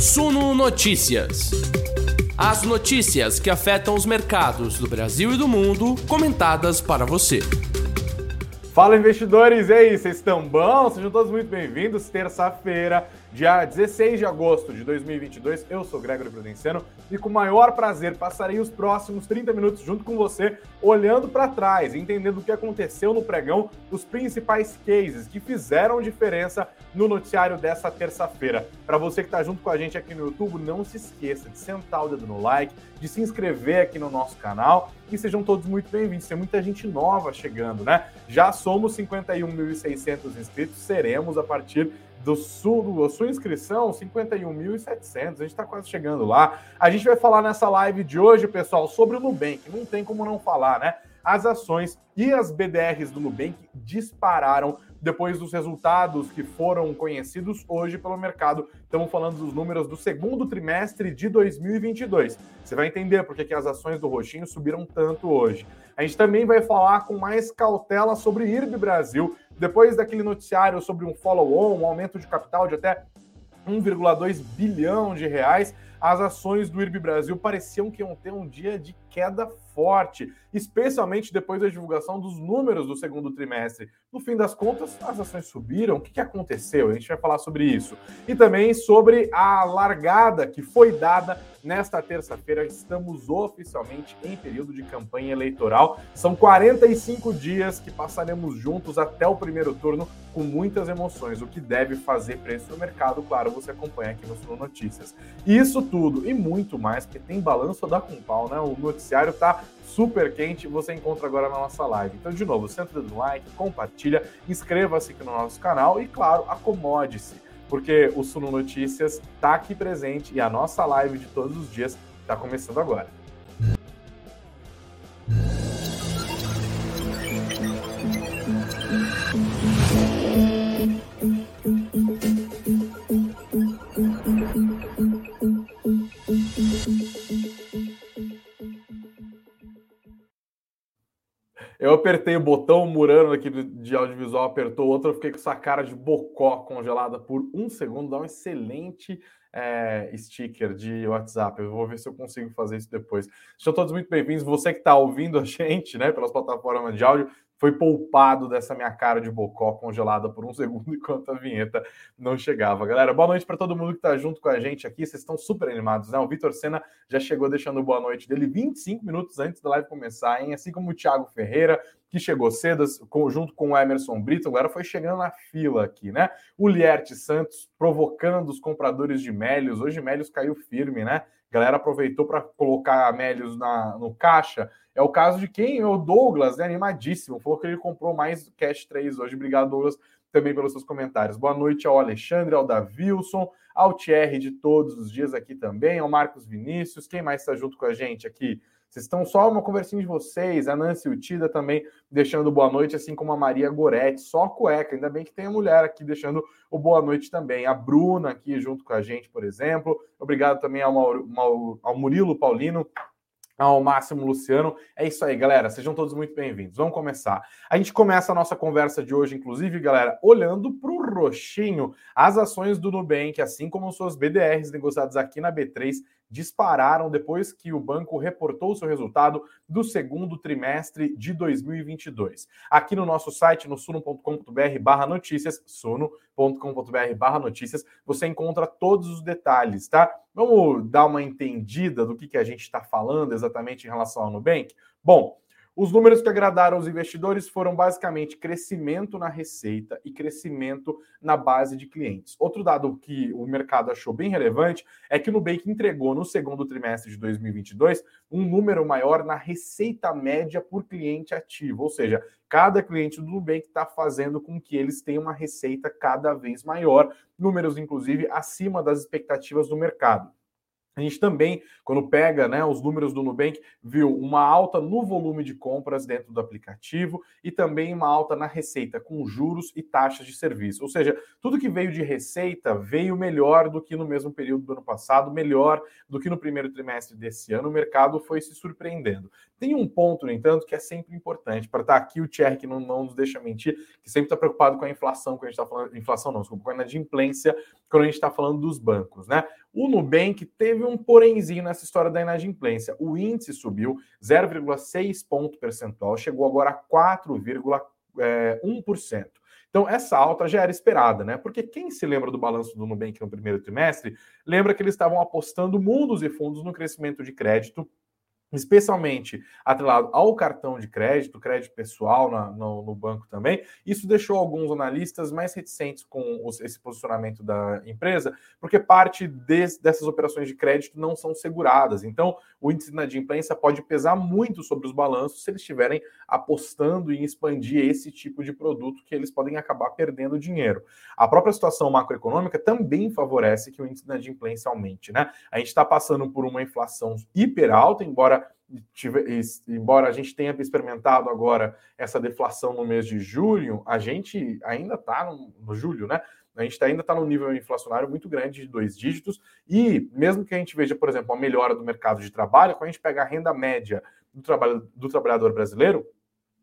Suno Notícias. As notícias que afetam os mercados do Brasil e do mundo, comentadas para você. Fala investidores, e aí, vocês estão bom? Sejam todos muito bem-vindos. Terça-feira, dia 16 de agosto de 2022. Eu sou Gregory Prudenciano e com o maior prazer passarei os próximos 30 minutos junto com você, olhando para trás, entendendo o que aconteceu no pregão, os principais cases que fizeram diferença no noticiário dessa terça-feira. Para você que está junto com a gente aqui no YouTube, não se esqueça de sentar o dedo no like, de se inscrever aqui no nosso canal e sejam todos muito bem-vindos. Tem muita gente nova chegando, né? Já somos 51.600 inscritos, seremos a partir do sul, sua inscrição, 51.700. A gente está quase chegando lá. A gente vai falar nessa live de hoje, pessoal, sobre o Nubank. Não tem como não falar, né? As ações e as BDRs do Nubank dispararam depois dos resultados que foram conhecidos hoje pelo mercado. Estamos falando dos números do segundo trimestre de 2022. Você vai entender por que as ações do Roxinho subiram tanto hoje. A gente também vai falar com mais cautela sobre IRB Brasil, depois daquele noticiário sobre um follow-on, um aumento de capital de até 1,2 bilhão de reais, as ações do IRB Brasil pareciam que iam ter um dia de queda forte, especialmente depois da divulgação dos números do segundo trimestre. No fim das contas, as ações subiram. O que, que aconteceu? A gente vai falar sobre isso. E também sobre a largada que foi dada nesta terça-feira. Estamos oficialmente em período de campanha eleitoral. São 45 dias que passaremos juntos até o primeiro turno com muitas emoções. O que deve fazer preço no mercado, claro, você acompanha aqui no Sul Notícias. Isso tudo e muito mais, porque tem balanço da Compal, né? O noticiário tá super quente, você encontra agora na nossa live. Então, de novo, senta no like, compartilha, inscreva-se aqui no nosso canal e, claro, acomode-se, porque o Suno Notícias está aqui presente e a nossa live de todos os dias está começando agora. Apertei o botão, Murano aqui de audiovisual apertou outro, eu fiquei com essa cara de bocó congelada por um segundo. Dá um excelente é, sticker de WhatsApp. Eu vou ver se eu consigo fazer isso depois. Sejam todos muito bem-vindos. Você que está ouvindo a gente, né, pelas plataformas de áudio, foi poupado dessa minha cara de bocó congelada por um segundo enquanto a vinheta não chegava. Galera, boa noite para todo mundo que está junto com a gente aqui. Vocês estão super animados, né? O Vitor Sena já chegou deixando boa noite dele 25 minutos antes da live começar, hein? Assim como o Thiago Ferreira, que chegou cedo, junto com o Emerson Brito, agora foi chegando na fila aqui, né? O Lierte Santos provocando os compradores de Mélios. Hoje Mélios caiu firme, né? A galera aproveitou para colocar Mélios na, no caixa é o caso de quem? É o Douglas, né? Animadíssimo. Falou que ele comprou mais Cash 3 hoje. Obrigado, Douglas, também pelos seus comentários. Boa noite ao Alexandre, ao Davilson, ao Thierry de todos os dias aqui também, ao Marcos Vinícius. Quem mais está junto com a gente aqui? Vocês estão só uma conversinha de vocês. A Nancy Utida também deixando boa noite, assim como a Maria Goretti. Só cueca. Ainda bem que tem a mulher aqui deixando o boa noite também. A Bruna aqui junto com a gente, por exemplo. Obrigado também ao, Mauro, ao Murilo Paulino ao Máximo Luciano. É isso aí, galera. Sejam todos muito bem-vindos. Vamos começar. A gente começa a nossa conversa de hoje, inclusive, galera, olhando para o roxinho. As ações do Nubank, assim como suas BDRs negociadas aqui na B3, dispararam depois que o banco reportou seu resultado do segundo trimestre de 2022. Aqui no nosso site, no suno.com.br barra notícias, suno.com.br barra notícias, você encontra todos os detalhes, tá? Vamos dar uma entendida do que, que a gente está falando exatamente em relação ao Nubank? Bom, os números que agradaram os investidores foram basicamente crescimento na receita e crescimento na base de clientes. Outro dado que o mercado achou bem relevante é que o Nubank entregou no segundo trimestre de 2022 um número maior na receita média por cliente ativo, ou seja, cada cliente do Nubank está fazendo com que eles tenham uma receita cada vez maior, números inclusive acima das expectativas do mercado. A gente também, quando pega né, os números do Nubank, viu uma alta no volume de compras dentro do aplicativo e também uma alta na receita, com juros e taxas de serviço. Ou seja, tudo que veio de receita veio melhor do que no mesmo período do ano passado, melhor do que no primeiro trimestre desse ano. O mercado foi se surpreendendo. Tem um ponto, no entanto, que é sempre importante. Para estar aqui, o Thierry, que não, não nos deixa mentir, que sempre está preocupado com a inflação, que a gente está falando, inflação não, desculpa, com a inadimplência quando a gente está falando dos bancos, né? O Nubank teve um porémzinho nessa história da inadimplência. O índice subiu 0,6 ponto percentual, chegou agora a 4,1%. Então, essa alta já era esperada, né? Porque quem se lembra do balanço do Nubank no primeiro trimestre, lembra que eles estavam apostando mundos e fundos no crescimento de crédito especialmente atrelado ao cartão de crédito, crédito pessoal na, no, no, banco também. Isso deixou alguns analistas mais reticentes com os, esse posicionamento da empresa, porque parte de, dessas operações de crédito não são seguradas. Então, o índice de inadimplência pode pesar muito sobre os balanços se eles estiverem apostando em expandir esse tipo de produto que eles podem acabar perdendo dinheiro. A própria situação macroeconômica também favorece que o índice de inadimplência aumente, né? A gente está passando por uma inflação hiper alta, embora embora a gente tenha experimentado agora essa deflação no mês de julho, a gente ainda está no, no, julho, né? A gente ainda está no nível inflacionário muito grande de dois dígitos, e mesmo que a gente veja, por exemplo, a melhora do mercado de trabalho, quando a gente pega a renda média do, trabalho, do trabalhador brasileiro,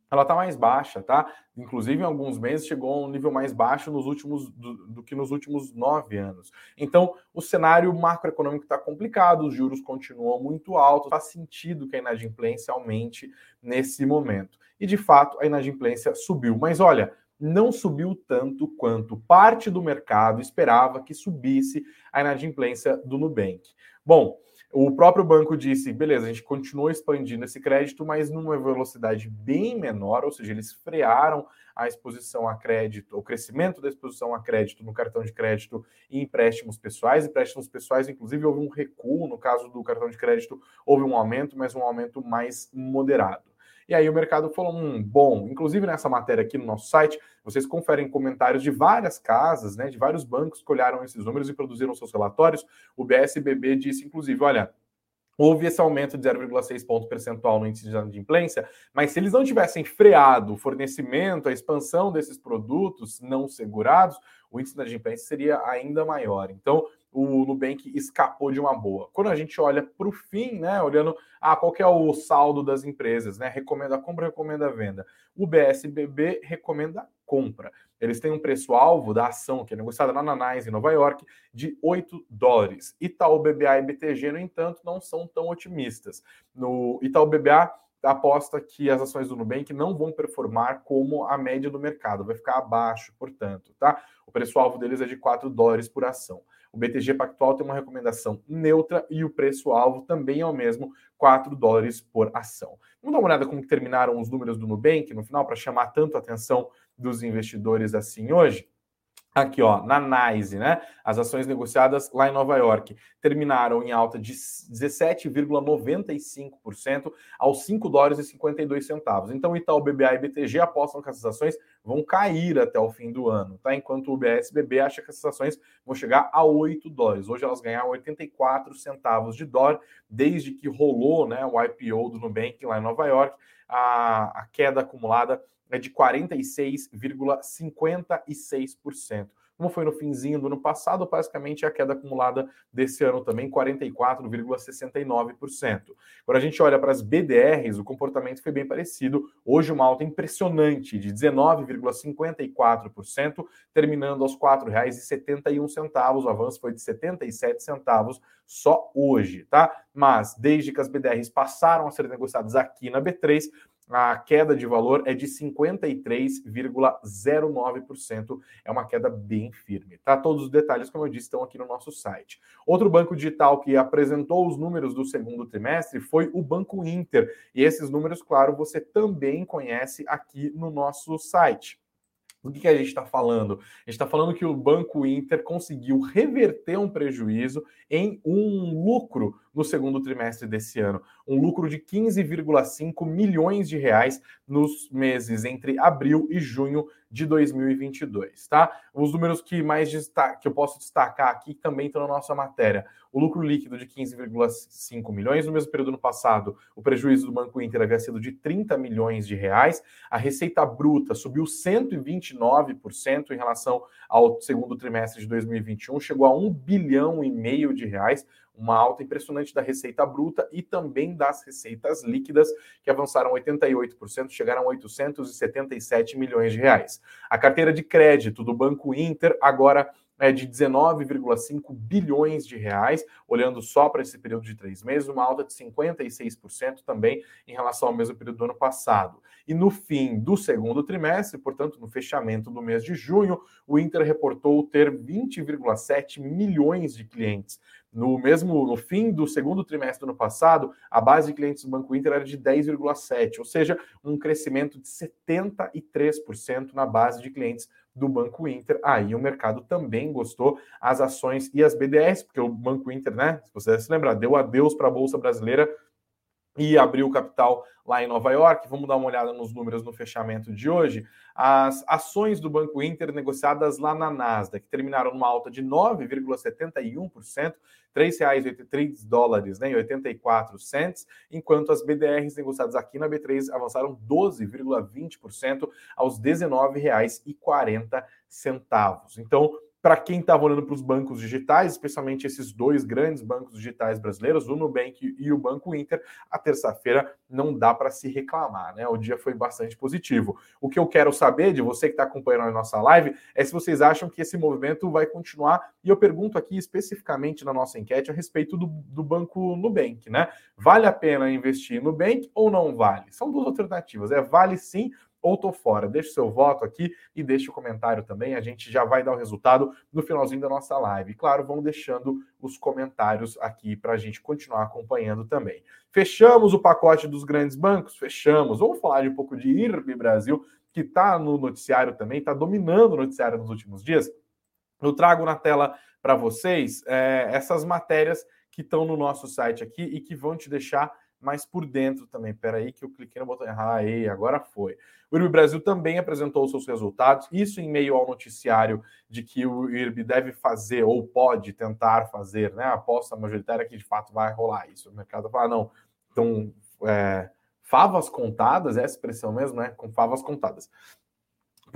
ela está mais baixa, tá? Inclusive, em alguns meses chegou a um nível mais baixo nos últimos do, do que nos últimos nove anos. Então, o cenário macroeconômico está complicado, os juros continuam muito altos, faz sentido que a inadimplência aumente nesse momento. E de fato, a inadimplência subiu. Mas olha, não subiu tanto quanto parte do mercado esperava que subisse a inadimplência do Nubank. Bom, o próprio banco disse: beleza, a gente continuou expandindo esse crédito, mas numa velocidade bem menor, ou seja, eles frearam a exposição a crédito, o crescimento da exposição a crédito no cartão de crédito e empréstimos pessoais. Empréstimos pessoais, inclusive, houve um recuo, no caso do cartão de crédito, houve um aumento, mas um aumento mais moderado. E aí o mercado falou: hum, bom, inclusive nessa matéria aqui no nosso site, vocês conferem comentários de várias casas, né, de vários bancos que olharam esses números e produziram seus relatórios. O BSBB disse, inclusive, olha. Houve esse aumento de 0,6 ponto percentual no índice de inadimplência, mas se eles não tivessem freado o fornecimento, a expansão desses produtos não segurados, o índice de inadimplência seria ainda maior. Então, o Nubank escapou de uma boa. Quando a gente olha para o fim, né, olhando ah, qual é o saldo das empresas, né, recomenda a compra, recomenda a venda. O BSBB recomenda a compra. Eles têm um preço-alvo da ação que é negociada na Nanais, em Nova York, de 8 dólares. Itaú BBA e BTG, no entanto, não são tão otimistas. No Itaú BBA aposta que as ações do Nubank não vão performar como a média do mercado, vai ficar abaixo, portanto, tá? O preço-alvo deles é de 4 dólares por ação. O BTG Pactual tem uma recomendação neutra e o preço-alvo também é o mesmo, 4 dólares por ação. Vamos dar uma olhada como terminaram os números do Nubank no final, para chamar tanto a atenção dos investidores assim hoje? Aqui, ó, na NYSE, né? As ações negociadas lá em Nova York terminaram em alta de 17,95% aos 5 dólares e 52 centavos. Então, Itaú BBA e BTG apostam que essas ações vão cair até o fim do ano, tá? Enquanto o BSBB acha que essas ações vão chegar a 8 dólares. Hoje elas ganharam 84 centavos de dólar desde que rolou, né, o IPO do Nubank lá em Nova York. A, a queda acumulada é de 46,56%. Como foi no finzinho do ano passado, basicamente a queda acumulada desse ano também, 44,69%. Quando a gente olha para as BDRs, o comportamento foi bem parecido. Hoje, uma alta impressionante de 19,54%, terminando aos R$ 4,71. O avanço foi de 77 centavos só hoje, tá? Mas desde que as BDRs passaram a ser negociadas aqui na B3, a queda de valor é de 53,09%. É uma queda bem firme. Tá? Todos os detalhes, como eu disse, estão aqui no nosso site. Outro banco digital que apresentou os números do segundo trimestre foi o Banco Inter. E esses números, claro, você também conhece aqui no nosso site. Do que, que a gente está falando? A gente está falando que o Banco Inter conseguiu reverter um prejuízo em um lucro no segundo trimestre desse ano. Um lucro de 15,5 milhões de reais nos meses entre abril e junho de 2022, tá? Os números que mais que eu posso destacar aqui também estão na nossa matéria. O lucro líquido de 15,5 milhões no mesmo período no passado. O prejuízo do Banco Inter havia sido de 30 milhões de reais. A receita bruta subiu 129% em relação ao segundo trimestre de 2021, chegou a 1 bilhão e meio de reais, uma alta impressionante da receita bruta e também das receitas líquidas, que avançaram 88%, chegaram a 877 milhões de reais. A carteira de crédito do Banco Inter agora é de 19,5 bilhões de reais, olhando só para esse período de três meses, uma alta de 56% também em relação ao mesmo período do ano passado. E no fim do segundo trimestre, portanto, no fechamento do mês de junho, o Inter reportou ter 20,7 milhões de clientes. No mesmo no fim do segundo trimestre do ano passado, a base de clientes do Banco Inter era de 10,7, ou seja, um crescimento de 73% na base de clientes do Banco Inter. Aí o mercado também gostou, as ações e as BDRs, porque o Banco Inter, né, se você se lembrar, deu adeus para a Bolsa Brasileira e abriu capital lá em Nova York. Vamos dar uma olhada nos números no fechamento de hoje. As ações do Banco Inter negociadas lá na Nasdaq terminaram numa alta de 9,71%, R$ 3,83 dólares, né, 84 cents, enquanto as BDRs negociadas aqui na B3 avançaram 12,20% aos R$ 19,40. Então, para quem estava olhando para os bancos digitais, especialmente esses dois grandes bancos digitais brasileiros, o Nubank e o Banco Inter, a terça-feira não dá para se reclamar, né? O dia foi bastante positivo. O que eu quero saber de você que está acompanhando a nossa live é se vocês acham que esse movimento vai continuar. E eu pergunto aqui especificamente na nossa enquete a respeito do, do Banco Nubank, né? Vale a pena investir no Nubank ou não vale? São duas alternativas. É vale sim ou tô fora. Deixe seu voto aqui e deixe o comentário também. A gente já vai dar o resultado no finalzinho da nossa live. Claro, vão deixando os comentários aqui para a gente continuar acompanhando também. Fechamos o pacote dos grandes bancos? Fechamos. Vamos falar de um pouco de IRB Brasil, que está no noticiário também, está dominando o noticiário nos últimos dias. Eu trago na tela para vocês é, essas matérias que estão no nosso site aqui e que vão te deixar mais por dentro também. Espera aí que eu cliquei no botão errado. Aí, agora foi. O IRB Brasil também apresentou os seus resultados, isso em meio ao noticiário de que o IRB deve fazer ou pode tentar fazer, né? A aposta majoritária que de fato vai rolar isso. O mercado fala, não, então, é, favas contadas, é essa expressão mesmo, né? Com favas contadas.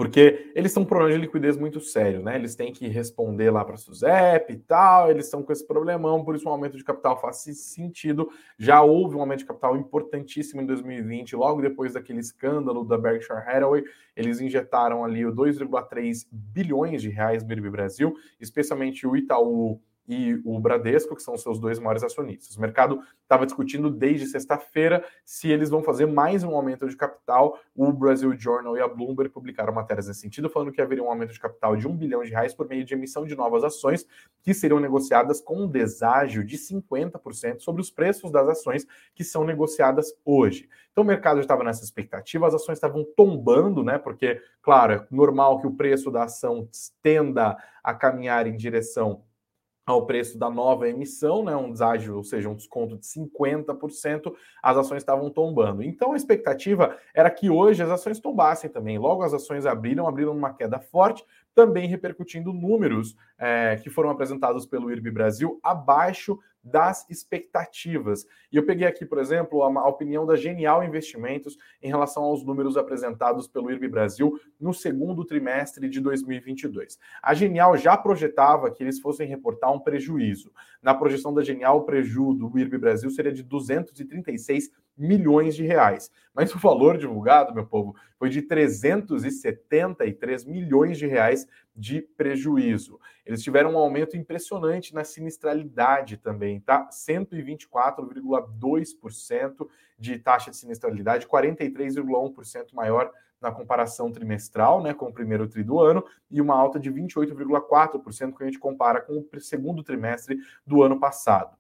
Porque eles são um problema de liquidez muito sério, né? Eles têm que responder lá para a SUSEP e tal, eles estão com esse problemão, por isso um aumento de capital faz sentido. Já houve um aumento de capital importantíssimo em 2020, logo depois daquele escândalo da Berkshire Hathaway, eles injetaram ali 2,3 bilhões de reais no Brasil, especialmente o Itaú e o Bradesco, que são seus dois maiores acionistas. O mercado estava discutindo desde sexta-feira se eles vão fazer mais um aumento de capital. O Brasil Journal e a Bloomberg publicaram matérias nesse sentido, falando que haveria um aumento de capital de um bilhão de reais por meio de emissão de novas ações, que seriam negociadas com um deságio de 50% sobre os preços das ações que são negociadas hoje. Então o mercado já estava nessa expectativa, as ações estavam tombando, né? Porque, claro, é normal que o preço da ação tenda a caminhar em direção ao preço da nova emissão, né, um deságio, ou seja, um desconto de 50%, as ações estavam tombando. Então a expectativa era que hoje as ações tombassem também. Logo as ações abriram, abriram uma queda forte, também repercutindo números é, que foram apresentados pelo IRB Brasil abaixo das expectativas. E eu peguei aqui, por exemplo, a, opinião da Genial Investimentos em relação aos números apresentados pelo IRB Brasil no segundo trimestre de 2022. A Genial já projetava que eles fossem reportar um prejuízo. Na projeção da Genial, o prejuízo do IRB Brasil seria de 236 milhões de reais. Mas o valor divulgado, meu povo, foi de 373 milhões de reais de prejuízo. Eles tiveram um aumento impressionante na sinistralidade também, tá? 124,2% de taxa de sinistralidade, 43,1% maior na comparação trimestral, né, com o primeiro tri do ano, e uma alta de 28,4% quando a gente compara com o segundo trimestre do ano passado.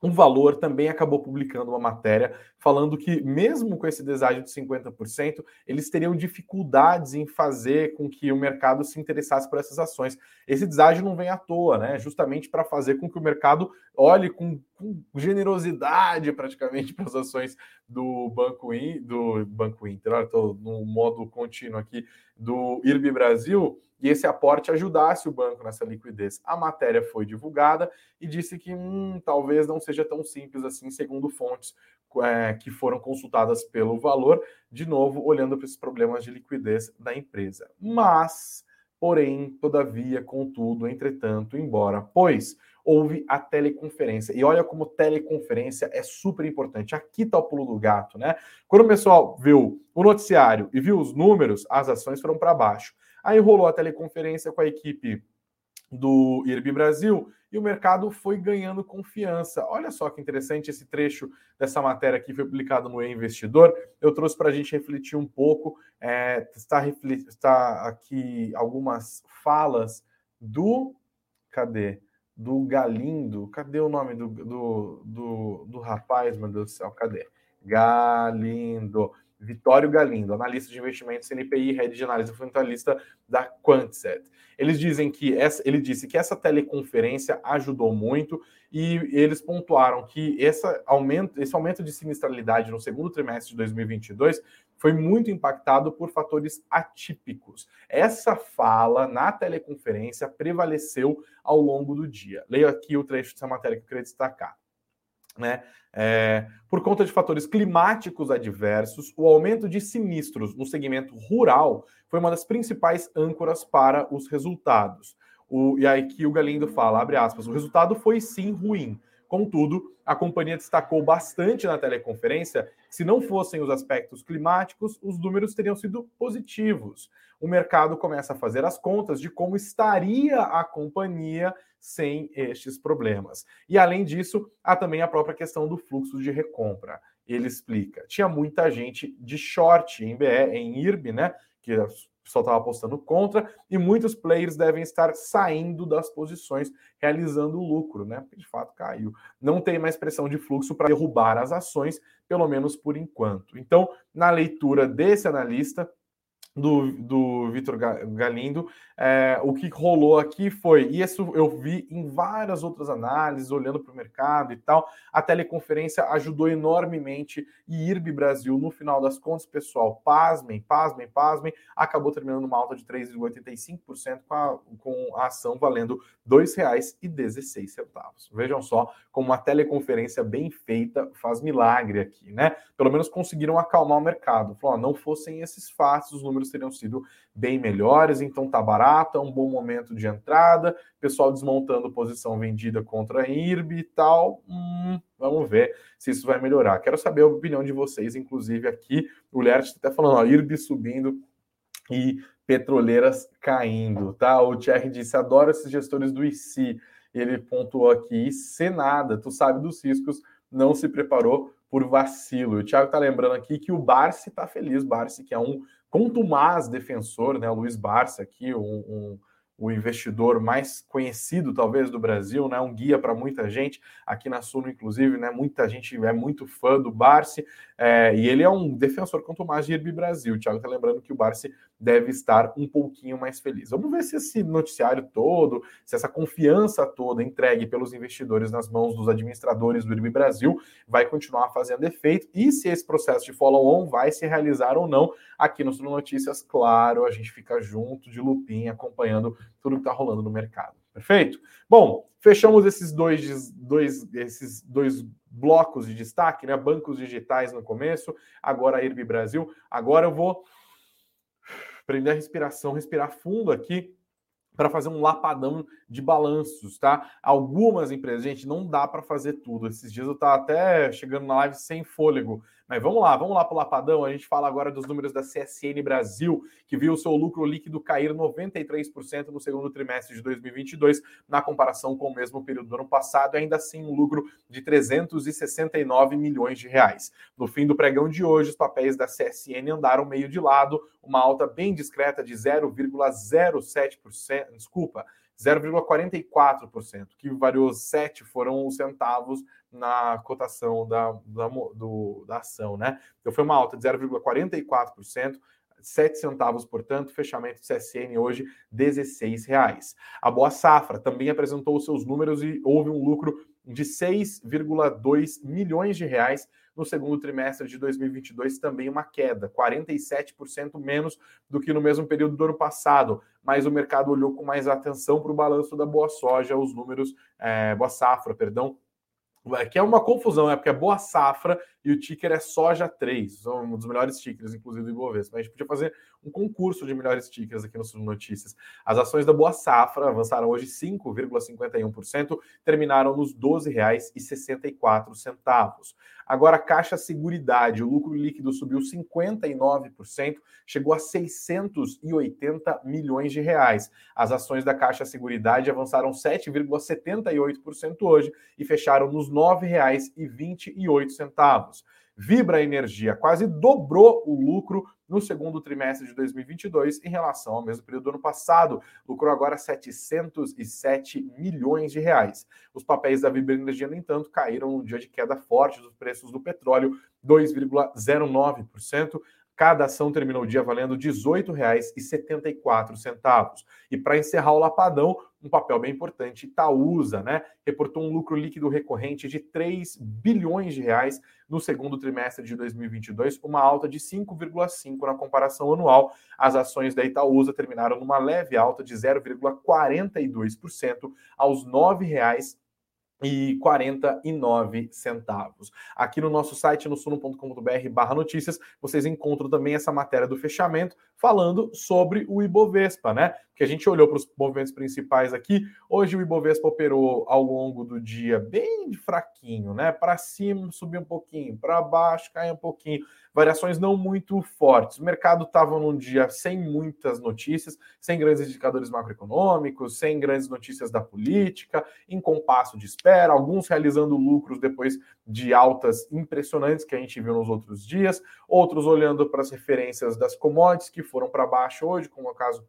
O Valor também acabou publicando uma matéria falando que, mesmo com esse deságio de 50%, eles teriam dificuldades em fazer com que o mercado se interessasse por essas ações. Esse deságio não vem à toa, né? Justamente para fazer com que o mercado olhe com, com generosidade praticamente para as ações do Banco, In, do Banco Inter. Estou no modo contínuo aqui do IRB Brasil e esse aporte ajudasse o banco nessa liquidez. A matéria foi divulgada e disse que hum, talvez não seja tão simples assim, segundo fontes é, que foram consultadas pelo valor, de novo, olhando para esses problemas de liquidez da empresa. Mas, porém, todavia, contudo, entretanto, embora, pois houve a teleconferência. E olha como teleconferência é super importante. Aqui está o pulo do gato, né? Quando o pessoal viu o noticiário e viu os números, as ações foram para baixo. Aí rolou a teleconferência com a equipe do IRB Brasil e o mercado foi ganhando confiança. Olha só que interessante esse trecho dessa matéria que foi publicado no E-Investidor. Eu trouxe para a gente refletir um pouco. É, está, está aqui algumas falas do. Cadê? Do Galindo. Cadê o nome do, do, do, do rapaz, meu Deus do céu? Cadê? Galindo. Vitório Galindo, analista de investimentos CNPI, head de análise fundamentalista da Quantset. Eles dizem que essa, ele disse que essa teleconferência ajudou muito e eles pontuaram que essa aumento, esse aumento de sinistralidade no segundo trimestre de 2022 foi muito impactado por fatores atípicos. Essa fala na teleconferência prevaleceu ao longo do dia. Leio aqui o trecho dessa matéria que eu queria destacar. Né? É, por conta de fatores climáticos adversos, o aumento de sinistros no segmento rural foi uma das principais âncoras para os resultados. O, e aí que o Galindo fala, abre aspas, o resultado foi sim ruim. Contudo, a companhia destacou bastante na teleconferência que, se não fossem os aspectos climáticos, os números teriam sido positivos. O mercado começa a fazer as contas de como estaria a companhia sem estes problemas. E além disso, há também a própria questão do fluxo de recompra. Ele explica: tinha muita gente de short em BE, em IRB, né? Que o pessoal estava apostando contra, e muitos players devem estar saindo das posições, realizando lucro, né? De fato caiu. Não tem mais pressão de fluxo para derrubar as ações, pelo menos por enquanto. Então, na leitura desse analista, do, do Vitor Galindo, é, o que rolou aqui foi, e isso eu vi em várias outras análises, olhando para o mercado e tal, a teleconferência ajudou enormemente e IRB Brasil, no final das contas, pessoal, pasmem, pasmem, pasmem, acabou terminando uma alta de 3,85% com a, com a ação valendo R$ 2,16. Vejam só como uma teleconferência bem feita faz milagre aqui, né? Pelo menos conseguiram acalmar o mercado. Falou, não fossem esses fatos, os números teriam sido bem melhores, então tá barato, é um bom momento de entrada, pessoal desmontando posição vendida contra a IRB e tal. Hum, vamos ver se isso vai melhorar. Quero saber a opinião de vocês, inclusive aqui, o Lert está falando, ó, IRB subindo e petroleiras caindo, tá? O Thierry disse, adoro esses gestores do IC. Ele pontuou aqui, se nada, tu sabe dos riscos, não se preparou por vacilo. O Thiago tá lembrando aqui que o Barsi tá feliz, Barsi que é um contumaz defensor, né? O Luiz Barça aqui, um, um o investidor mais conhecido, talvez, do Brasil, né? Um guia para muita gente, aqui na Suno, inclusive, né? Muita gente é muito fã do Barsi, é, e ele é um defensor mais de IRB Brasil. O Thiago está lembrando que o Barsi deve estar um pouquinho mais feliz. Vamos ver se esse noticiário todo, se essa confiança toda entregue pelos investidores nas mãos dos administradores do IRB Brasil vai continuar fazendo efeito e se esse processo de follow-on vai se realizar ou não. Aqui no Suno Notícias, claro, a gente fica junto de lupinha acompanhando tudo que está rolando no mercado. Perfeito? Bom, fechamos esses dois, dois, esses dois blocos de destaque, né? Bancos digitais no começo, agora a IRB Brasil. Agora eu vou prender a respiração, respirar fundo aqui para fazer um lapadão de balanços, tá? Algumas empresas, gente, não dá para fazer tudo. Esses dias eu estava até chegando na live sem fôlego. Mas vamos lá, vamos lá para o Lapadão. A gente fala agora dos números da CSN Brasil, que viu seu lucro líquido cair 93% no segundo trimestre de 2022, na comparação com o mesmo período do ano passado, ainda assim um lucro de 369 milhões de reais. No fim do pregão de hoje, os papéis da CSN andaram meio de lado, uma alta bem discreta de 0,07%, desculpa, 0,44%, que variou 7 foram os centavos na cotação da, da, do, da ação, né? Então foi uma alta de 0,44%. 7 centavos, portanto, fechamento do CSN hoje, 16 reais. A Boa Safra também apresentou seus números e houve um lucro de 6,2 milhões de reais no segundo trimestre de 2022, também uma queda, 47% menos do que no mesmo período do ano passado. Mas o mercado olhou com mais atenção para o balanço da Boa Soja, os números, é, Boa Safra, perdão, que é uma confusão, é porque é boa safra e o ticker é soja 3. São um dos melhores tickers, inclusive, do Ibovespa. A gente podia fazer um concurso de melhores tickers aqui no Sul Notícias. As ações da Boa Safra avançaram hoje 5,51%, terminaram nos R$ 12,64. Agora, a Caixa Seguridade, o lucro líquido subiu 59%, chegou a 680 milhões de reais. As ações da Caixa Seguridade avançaram 7,78% hoje e fecharam nos R$ 9,28. Vibra Energia quase dobrou o lucro no segundo trimestre de 2022 em relação ao mesmo período do ano passado. Lucrou agora 707 milhões de reais. Os papéis da Vibra Energia, no entanto, caíram no dia de queda forte dos preços do petróleo, 2,09%. Cada ação terminou o dia valendo R$ 18,74. E para encerrar o lapadão, um papel bem importante, Itaúsa, né? Reportou um lucro líquido recorrente de 3 bilhões de reais no segundo trimestre de 2022, uma alta de 5,5 na comparação anual. As ações da Itaúsa terminaram numa leve alta de 0,42% aos R$ 9,00 e 49 centavos. Aqui no nosso site, no suno.com.br barra notícias, vocês encontram também essa matéria do fechamento falando sobre o Ibovespa, né? Que a gente olhou para os movimentos principais aqui. Hoje o Ibovespa operou ao longo do dia bem fraquinho, né? Para cima subiu um pouquinho, para baixo caiu um pouquinho variações não muito fortes. O mercado estava num dia sem muitas notícias, sem grandes indicadores macroeconômicos, sem grandes notícias da política, em compasso de espera, alguns realizando lucros depois de altas impressionantes que a gente viu nos outros dias, outros olhando para as referências das commodities que foram para baixo hoje, como é o caso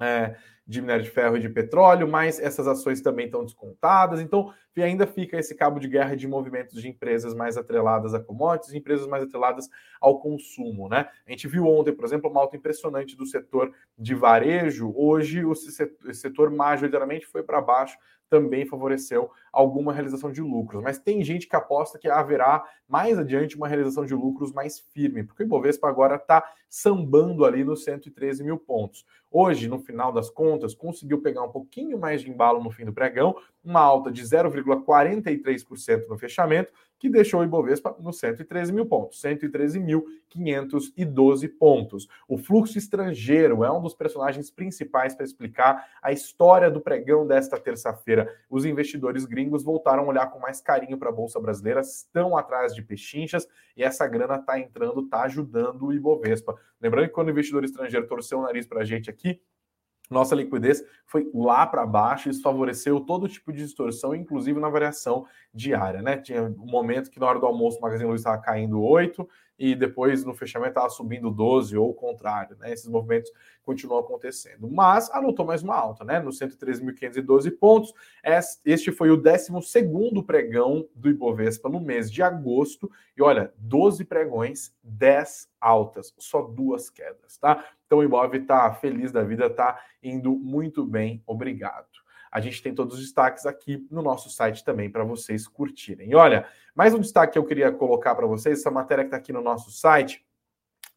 é, de minério de ferro e de petróleo, mas essas ações também estão descontadas. Então, ainda fica esse cabo de guerra de movimentos de empresas mais atreladas a commodities, empresas mais atreladas ao consumo, né? A gente viu ontem, por exemplo, uma alta impressionante do setor de varejo. Hoje, o setor majoritariamente foi para baixo, também favoreceu alguma realização de lucros. Mas tem gente que aposta que haverá mais adiante uma realização de lucros mais firme, porque o Ibovespa agora está sambando ali nos 113 mil pontos. Hoje, no final das contas, conseguiu pegar um pouquinho mais de embalo no fim do pregão, uma alta de 0,43% no fechamento, que deixou o Ibovespa nos 113 mil pontos, 113.512 pontos. O fluxo estrangeiro é um dos personagens principais para explicar a história do pregão desta terça-feira. Os investidores gringos voltaram a olhar com mais carinho para a Bolsa Brasileira, estão atrás de pechinchas e essa grana está entrando, está ajudando o Ibovespa. Lembrando que quando o investidor estrangeiro torceu o nariz para a gente aqui, nossa liquidez foi lá para baixo, isso favoreceu todo tipo de distorção, inclusive na variação diária, né? Tinha um momento que na hora do almoço o Magazine Luiza estava caindo 8 e depois no fechamento estava subindo 12 ou o contrário, né? Esses movimentos continuam acontecendo. Mas anotou mais uma alta, né? Nos 113.512 pontos. Este foi o 12 pregão do Ibovespa no mês de agosto. E olha, 12 pregões, 10 altas, só duas quedas, tá? Então o Ibov está feliz da vida, está indo muito bem, obrigado. A gente tem todos os destaques aqui no nosso site também para vocês curtirem. E olha, mais um destaque que eu queria colocar para vocês, essa matéria que está aqui no nosso site,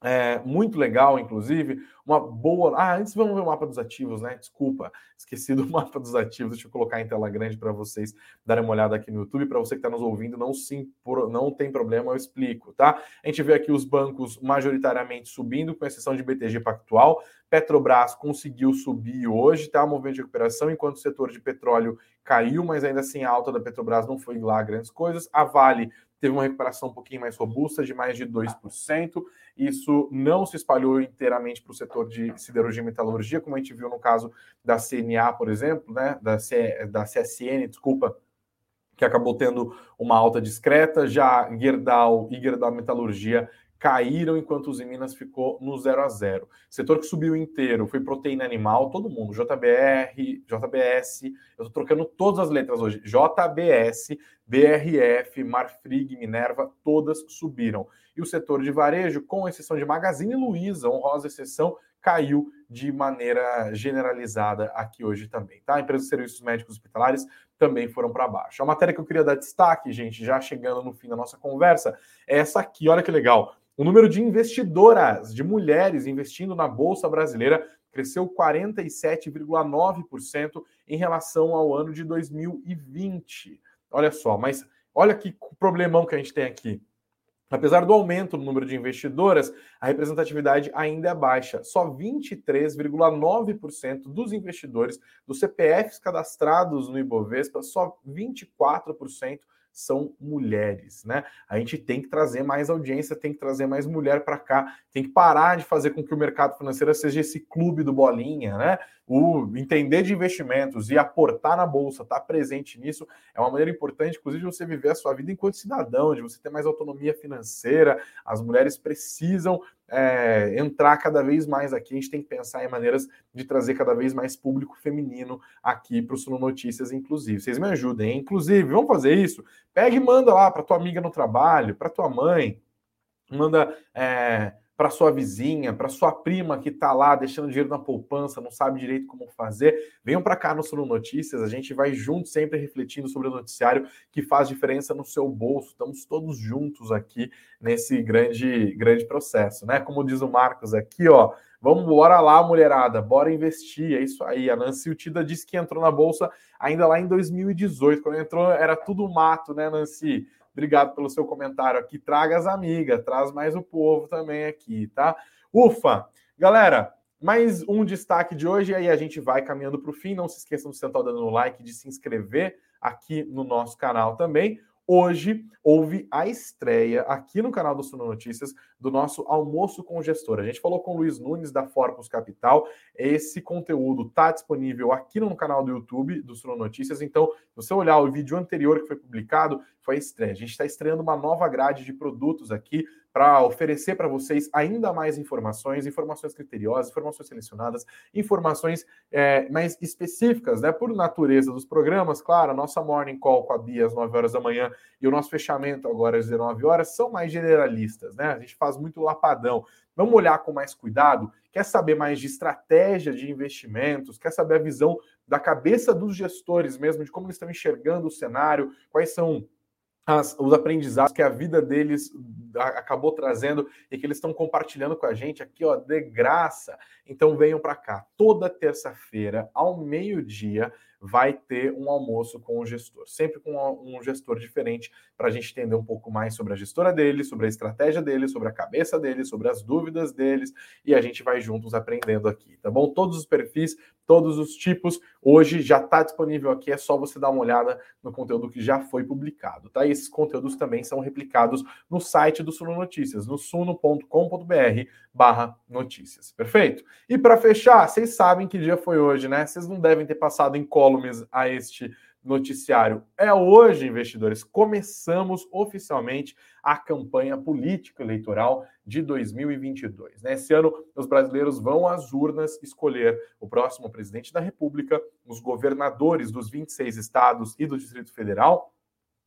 é, muito legal, inclusive, uma boa. Ah, antes vamos ver o mapa dos ativos, né? Desculpa, esqueci do mapa dos ativos. Deixa eu colocar em tela grande para vocês darem uma olhada aqui no YouTube. Para você que está nos ouvindo, não, sim, não tem problema, eu explico, tá? A gente vê aqui os bancos majoritariamente subindo, com exceção de BTG Pactual. Petrobras conseguiu subir hoje, tá? Movimento de recuperação, enquanto o setor de petróleo caiu, mas ainda assim a alta da Petrobras não foi lá grandes coisas. A Vale teve uma recuperação um pouquinho mais robusta, de mais de 2%. Isso não se espalhou inteiramente para o setor de siderurgia e metalurgia, como a gente viu no caso da CNA, por exemplo, né? da, C, da CSN, desculpa, que acabou tendo uma alta discreta. Já Gerdau e Gerdau Metalurgia caíram enquanto os Minas ficou no 0 a 0. Setor que subiu inteiro foi proteína animal, todo mundo, JBR, JBS, eu estou trocando todas as letras hoje, JBS, BRF, Marfrig, Minerva, todas subiram. E o setor de varejo, com exceção de Magazine Luiza, honrosa exceção, caiu de maneira generalizada aqui hoje também, tá? Empresas de serviços médicos hospitalares também foram para baixo. A matéria que eu queria dar destaque, gente, já chegando no fim da nossa conversa, é essa aqui, olha que legal. O número de investidoras, de mulheres investindo na Bolsa Brasileira, cresceu 47,9% em relação ao ano de 2020. Olha só, mas olha que problemão que a gente tem aqui. Apesar do aumento no número de investidoras, a representatividade ainda é baixa. Só 23,9% dos investidores dos CPFs cadastrados no Ibovespa, só 24% são mulheres, né? A gente tem que trazer mais audiência, tem que trazer mais mulher para cá, tem que parar de fazer com que o mercado financeiro seja esse clube do bolinha, né? O entender de investimentos e aportar na bolsa, estar tá presente nisso, é uma maneira importante, inclusive, de você viver a sua vida enquanto cidadão, de você ter mais autonomia financeira. As mulheres precisam é, entrar cada vez mais aqui. A gente tem que pensar em maneiras de trazer cada vez mais público feminino aqui para o Suno Notícias, inclusive. Vocês me ajudem, hein? Inclusive, vamos fazer isso? Pega e manda lá para tua amiga no trabalho, para tua mãe, manda. É, para sua vizinha, para sua prima que está lá deixando dinheiro na poupança, não sabe direito como fazer, venham para cá no Suno Notícias, a gente vai junto sempre refletindo sobre o noticiário que faz diferença no seu bolso. Estamos todos juntos aqui nesse grande grande processo, né? Como diz o Marcos aqui, ó, Vamos bora lá, mulherada, bora investir. É isso aí. A Nancy Utida disse que entrou na bolsa ainda lá em 2018. Quando entrou, era tudo mato, né, Nancy? Obrigado pelo seu comentário aqui. Traga as amigas, traz mais o povo também aqui, tá? Ufa! Galera, mais um destaque de hoje, e aí a gente vai caminhando para o fim. Não se esqueçam de sentar dando like, de se inscrever aqui no nosso canal também. Hoje houve a estreia aqui no canal do Suno Notícias do nosso almoço com gestor. A gente falou com o Luiz Nunes da Forpus Capital. Esse conteúdo está disponível aqui no canal do YouTube do Suno Notícias. Então, se você olhar o vídeo anterior que foi publicado, foi a estreia. A gente está estreando uma nova grade de produtos aqui para oferecer para vocês ainda mais informações, informações criteriosas, informações selecionadas, informações é, mais específicas, né? Por natureza dos programas, claro, a nossa morning call com a Bia às 9 horas da manhã e o nosso fechamento agora às 19 horas são mais generalistas, né? A gente faz muito lapadão. Vamos olhar com mais cuidado. Quer saber mais de estratégia de investimentos? Quer saber a visão da cabeça dos gestores mesmo, de como eles estão enxergando o cenário? Quais são as, os aprendizados que a vida deles acabou trazendo e que eles estão compartilhando com a gente aqui, ó, de graça. Então venham para cá. Toda terça-feira, ao meio-dia, vai ter um almoço com o gestor, sempre com um gestor diferente, para a gente entender um pouco mais sobre a gestora dele, sobre a estratégia dele, sobre a cabeça dele, sobre as dúvidas deles, e a gente vai juntos aprendendo aqui, tá bom? Todos os perfis, todos os tipos, hoje já está disponível aqui, é só você dar uma olhada no conteúdo que já foi publicado, tá? E esses conteúdos também são replicados no site do Suno Notícias, no suno.com.br barra notícias, perfeito? E para fechar, vocês sabem que dia foi hoje, né? Vocês não devem ter passado em incólumes a este noticiário. É hoje, investidores, começamos oficialmente a campanha política eleitoral de 2022. Nesse ano, os brasileiros vão às urnas escolher o próximo presidente da República, os governadores dos 26 estados e do Distrito Federal,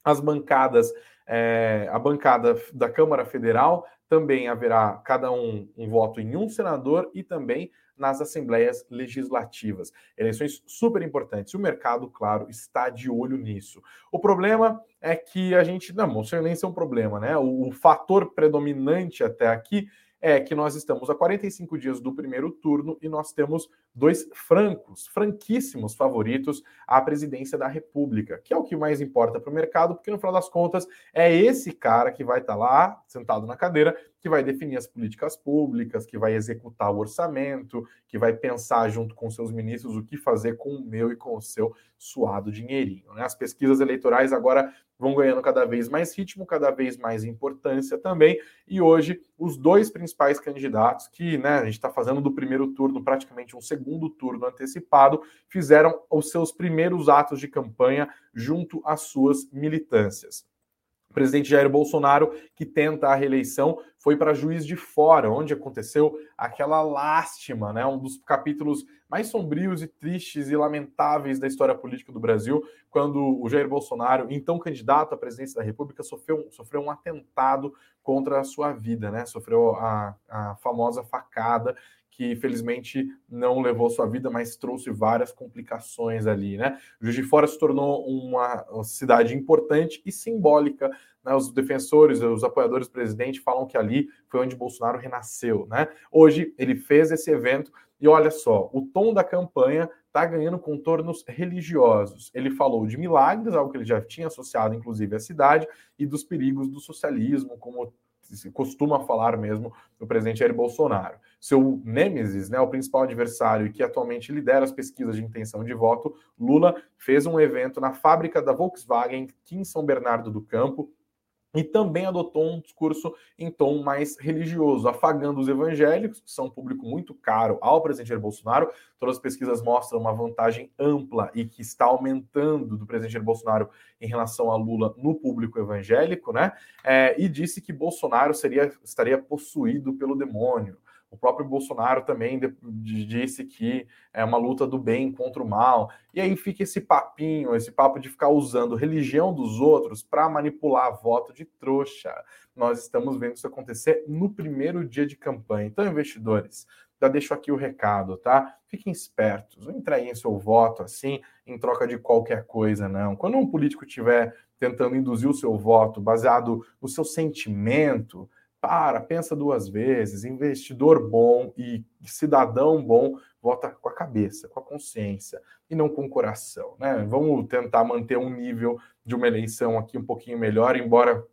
as bancadas, é, a bancada da Câmara Federal também haverá cada um um voto em um senador e também nas assembleias legislativas. Eleições super importantes. O mercado, claro, está de olho nisso. O problema é que a gente. Não, não sei nem ser um problema, né? O, o fator predominante até aqui é que nós estamos a 45 dias do primeiro turno e nós temos dois francos, franquíssimos favoritos à presidência da República, que é o que mais importa para o mercado, porque no final das contas é esse cara que vai estar tá lá, sentado na cadeira, que vai definir as políticas públicas, que vai executar o orçamento, que vai pensar junto com seus ministros o que fazer com o meu e com o seu suado dinheirinho. Né? As pesquisas eleitorais agora vão ganhando cada vez mais ritmo, cada vez mais importância também. E hoje, os dois principais candidatos, que né, a gente está fazendo do primeiro turno praticamente um segundo turno antecipado, fizeram os seus primeiros atos de campanha junto às suas militâncias. O presidente Jair Bolsonaro, que tenta a reeleição, foi para Juiz de Fora, onde aconteceu aquela lástima, né? um dos capítulos mais sombrios e tristes e lamentáveis da história política do Brasil, quando o Jair Bolsonaro, então candidato à presidência da República, sofreu, sofreu um atentado contra a sua vida, né? sofreu a, a famosa facada que felizmente não levou sua vida, mas trouxe várias complicações ali, né? Juiz de Fora se tornou uma cidade importante e simbólica. Né? Os defensores, os apoiadores do presidente falam que ali foi onde Bolsonaro renasceu, né? Hoje ele fez esse evento e olha só, o tom da campanha está ganhando contornos religiosos. Ele falou de milagres, algo que ele já tinha associado, inclusive, à cidade, e dos perigos do socialismo, como se costuma falar mesmo do presidente Jair Bolsonaro. Seu nêmesis, né, o principal adversário que atualmente lidera as pesquisas de intenção de voto, Lula, fez um evento na fábrica da Volkswagen aqui em São Bernardo do Campo, e também adotou um discurso em tom mais religioso, afagando os evangélicos, que são um público muito caro ao presidente Jair Bolsonaro. Todas as pesquisas mostram uma vantagem ampla e que está aumentando do presidente Jair Bolsonaro em relação a Lula no público evangélico, né? É, e disse que Bolsonaro seria, estaria possuído pelo demônio. O próprio Bolsonaro também disse que é uma luta do bem contra o mal. E aí fica esse papinho, esse papo de ficar usando religião dos outros para manipular voto de trouxa. Nós estamos vendo isso acontecer no primeiro dia de campanha. Então, investidores, já deixo aqui o recado, tá? Fiquem espertos, não entreguem seu voto assim em troca de qualquer coisa, não. Quando um político estiver tentando induzir o seu voto baseado no seu sentimento, para, pensa duas vezes. Investidor bom e cidadão bom vota com a cabeça, com a consciência e não com o coração. Né? Vamos tentar manter um nível de uma eleição aqui um pouquinho melhor, embora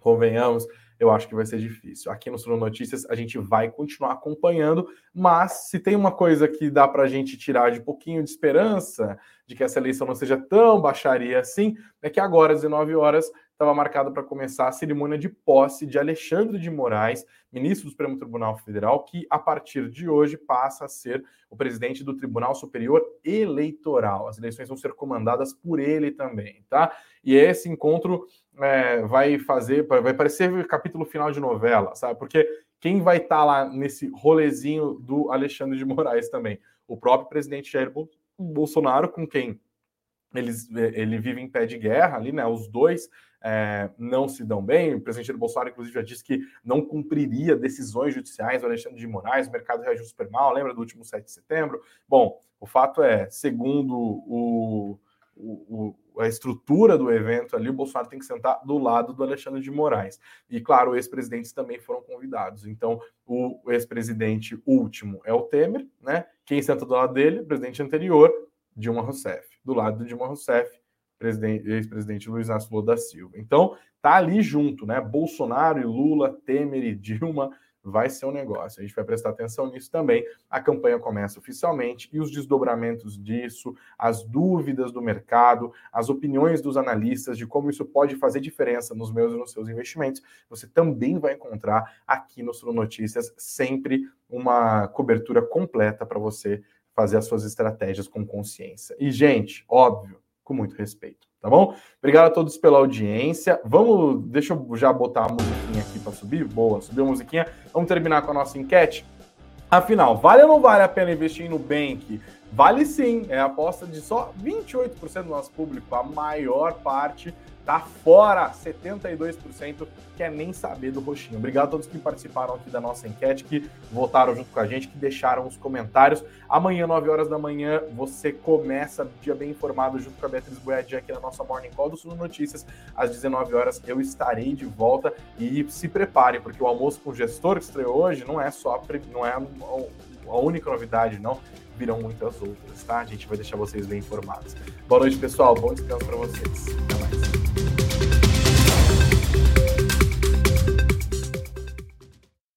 convenhamos, eu acho que vai ser difícil. Aqui no Sul Notícias a gente vai continuar acompanhando, mas se tem uma coisa que dá para a gente tirar de pouquinho de esperança de que essa eleição não seja tão baixaria assim, é que agora às 19 horas estava marcada para começar a cerimônia de posse de Alexandre de Moraes, ministro do Supremo Tribunal Federal, que a partir de hoje passa a ser o presidente do Tribunal Superior Eleitoral. As eleições vão ser comandadas por ele também, tá? E esse encontro é, vai fazer, vai parecer capítulo final de novela, sabe? Porque quem vai estar tá lá nesse rolezinho do Alexandre de Moraes também? O próprio presidente Jair Bolsonaro, com quem eles, ele vive em pé de guerra ali, né? Os dois é, não se dão bem. O presidente Bolsonaro, inclusive, já disse que não cumpriria decisões judiciais do Alexandre de Moraes, o mercado reagiu super mal, lembra do último 7 de setembro? Bom, o fato é, segundo o, o, o, a estrutura do evento ali, o Bolsonaro tem que sentar do lado do Alexandre de Moraes. E, claro, ex-presidentes também foram convidados. Então, o ex-presidente último é o Temer, né? Quem senta do lado dele? O presidente anterior, Dilma Rousseff. Do lado do Dilma Rousseff, ex-presidente Luiz Inácio Lula da Silva. Então, tá ali junto, né? Bolsonaro e Lula, Temer e Dilma, vai ser um negócio. A gente vai prestar atenção nisso também. A campanha começa oficialmente e os desdobramentos disso, as dúvidas do mercado, as opiniões dos analistas de como isso pode fazer diferença nos meus e nos seus investimentos, você também vai encontrar aqui no Sul Notícias sempre uma cobertura completa para você fazer as suas estratégias com consciência. E gente, óbvio, com muito respeito, tá bom? Obrigado a todos pela audiência. Vamos, deixa eu já botar a musiquinha aqui para subir. Boa, subiu a musiquinha. Vamos terminar com a nossa enquete. Afinal, vale ou não vale a pena investir no Bank? Vale sim, é a aposta de só 28% do nosso público, a maior parte Tá fora 72%, quer nem saber do roxinho. Obrigado a todos que participaram aqui da nossa enquete, que votaram junto com a gente, que deixaram os comentários. Amanhã, 9 horas da manhã, você começa dia bem informado junto com a Beatriz Boiadinha aqui na nossa Morning Call do Sul Notícias. Às 19 horas eu estarei de volta e se preparem, porque o almoço com o gestor que estreou hoje não é só não é a única novidade, não virão muitas outras, tá? A gente vai deixar vocês bem informados. Boa noite, pessoal. Bom descanso para vocês. Até mais.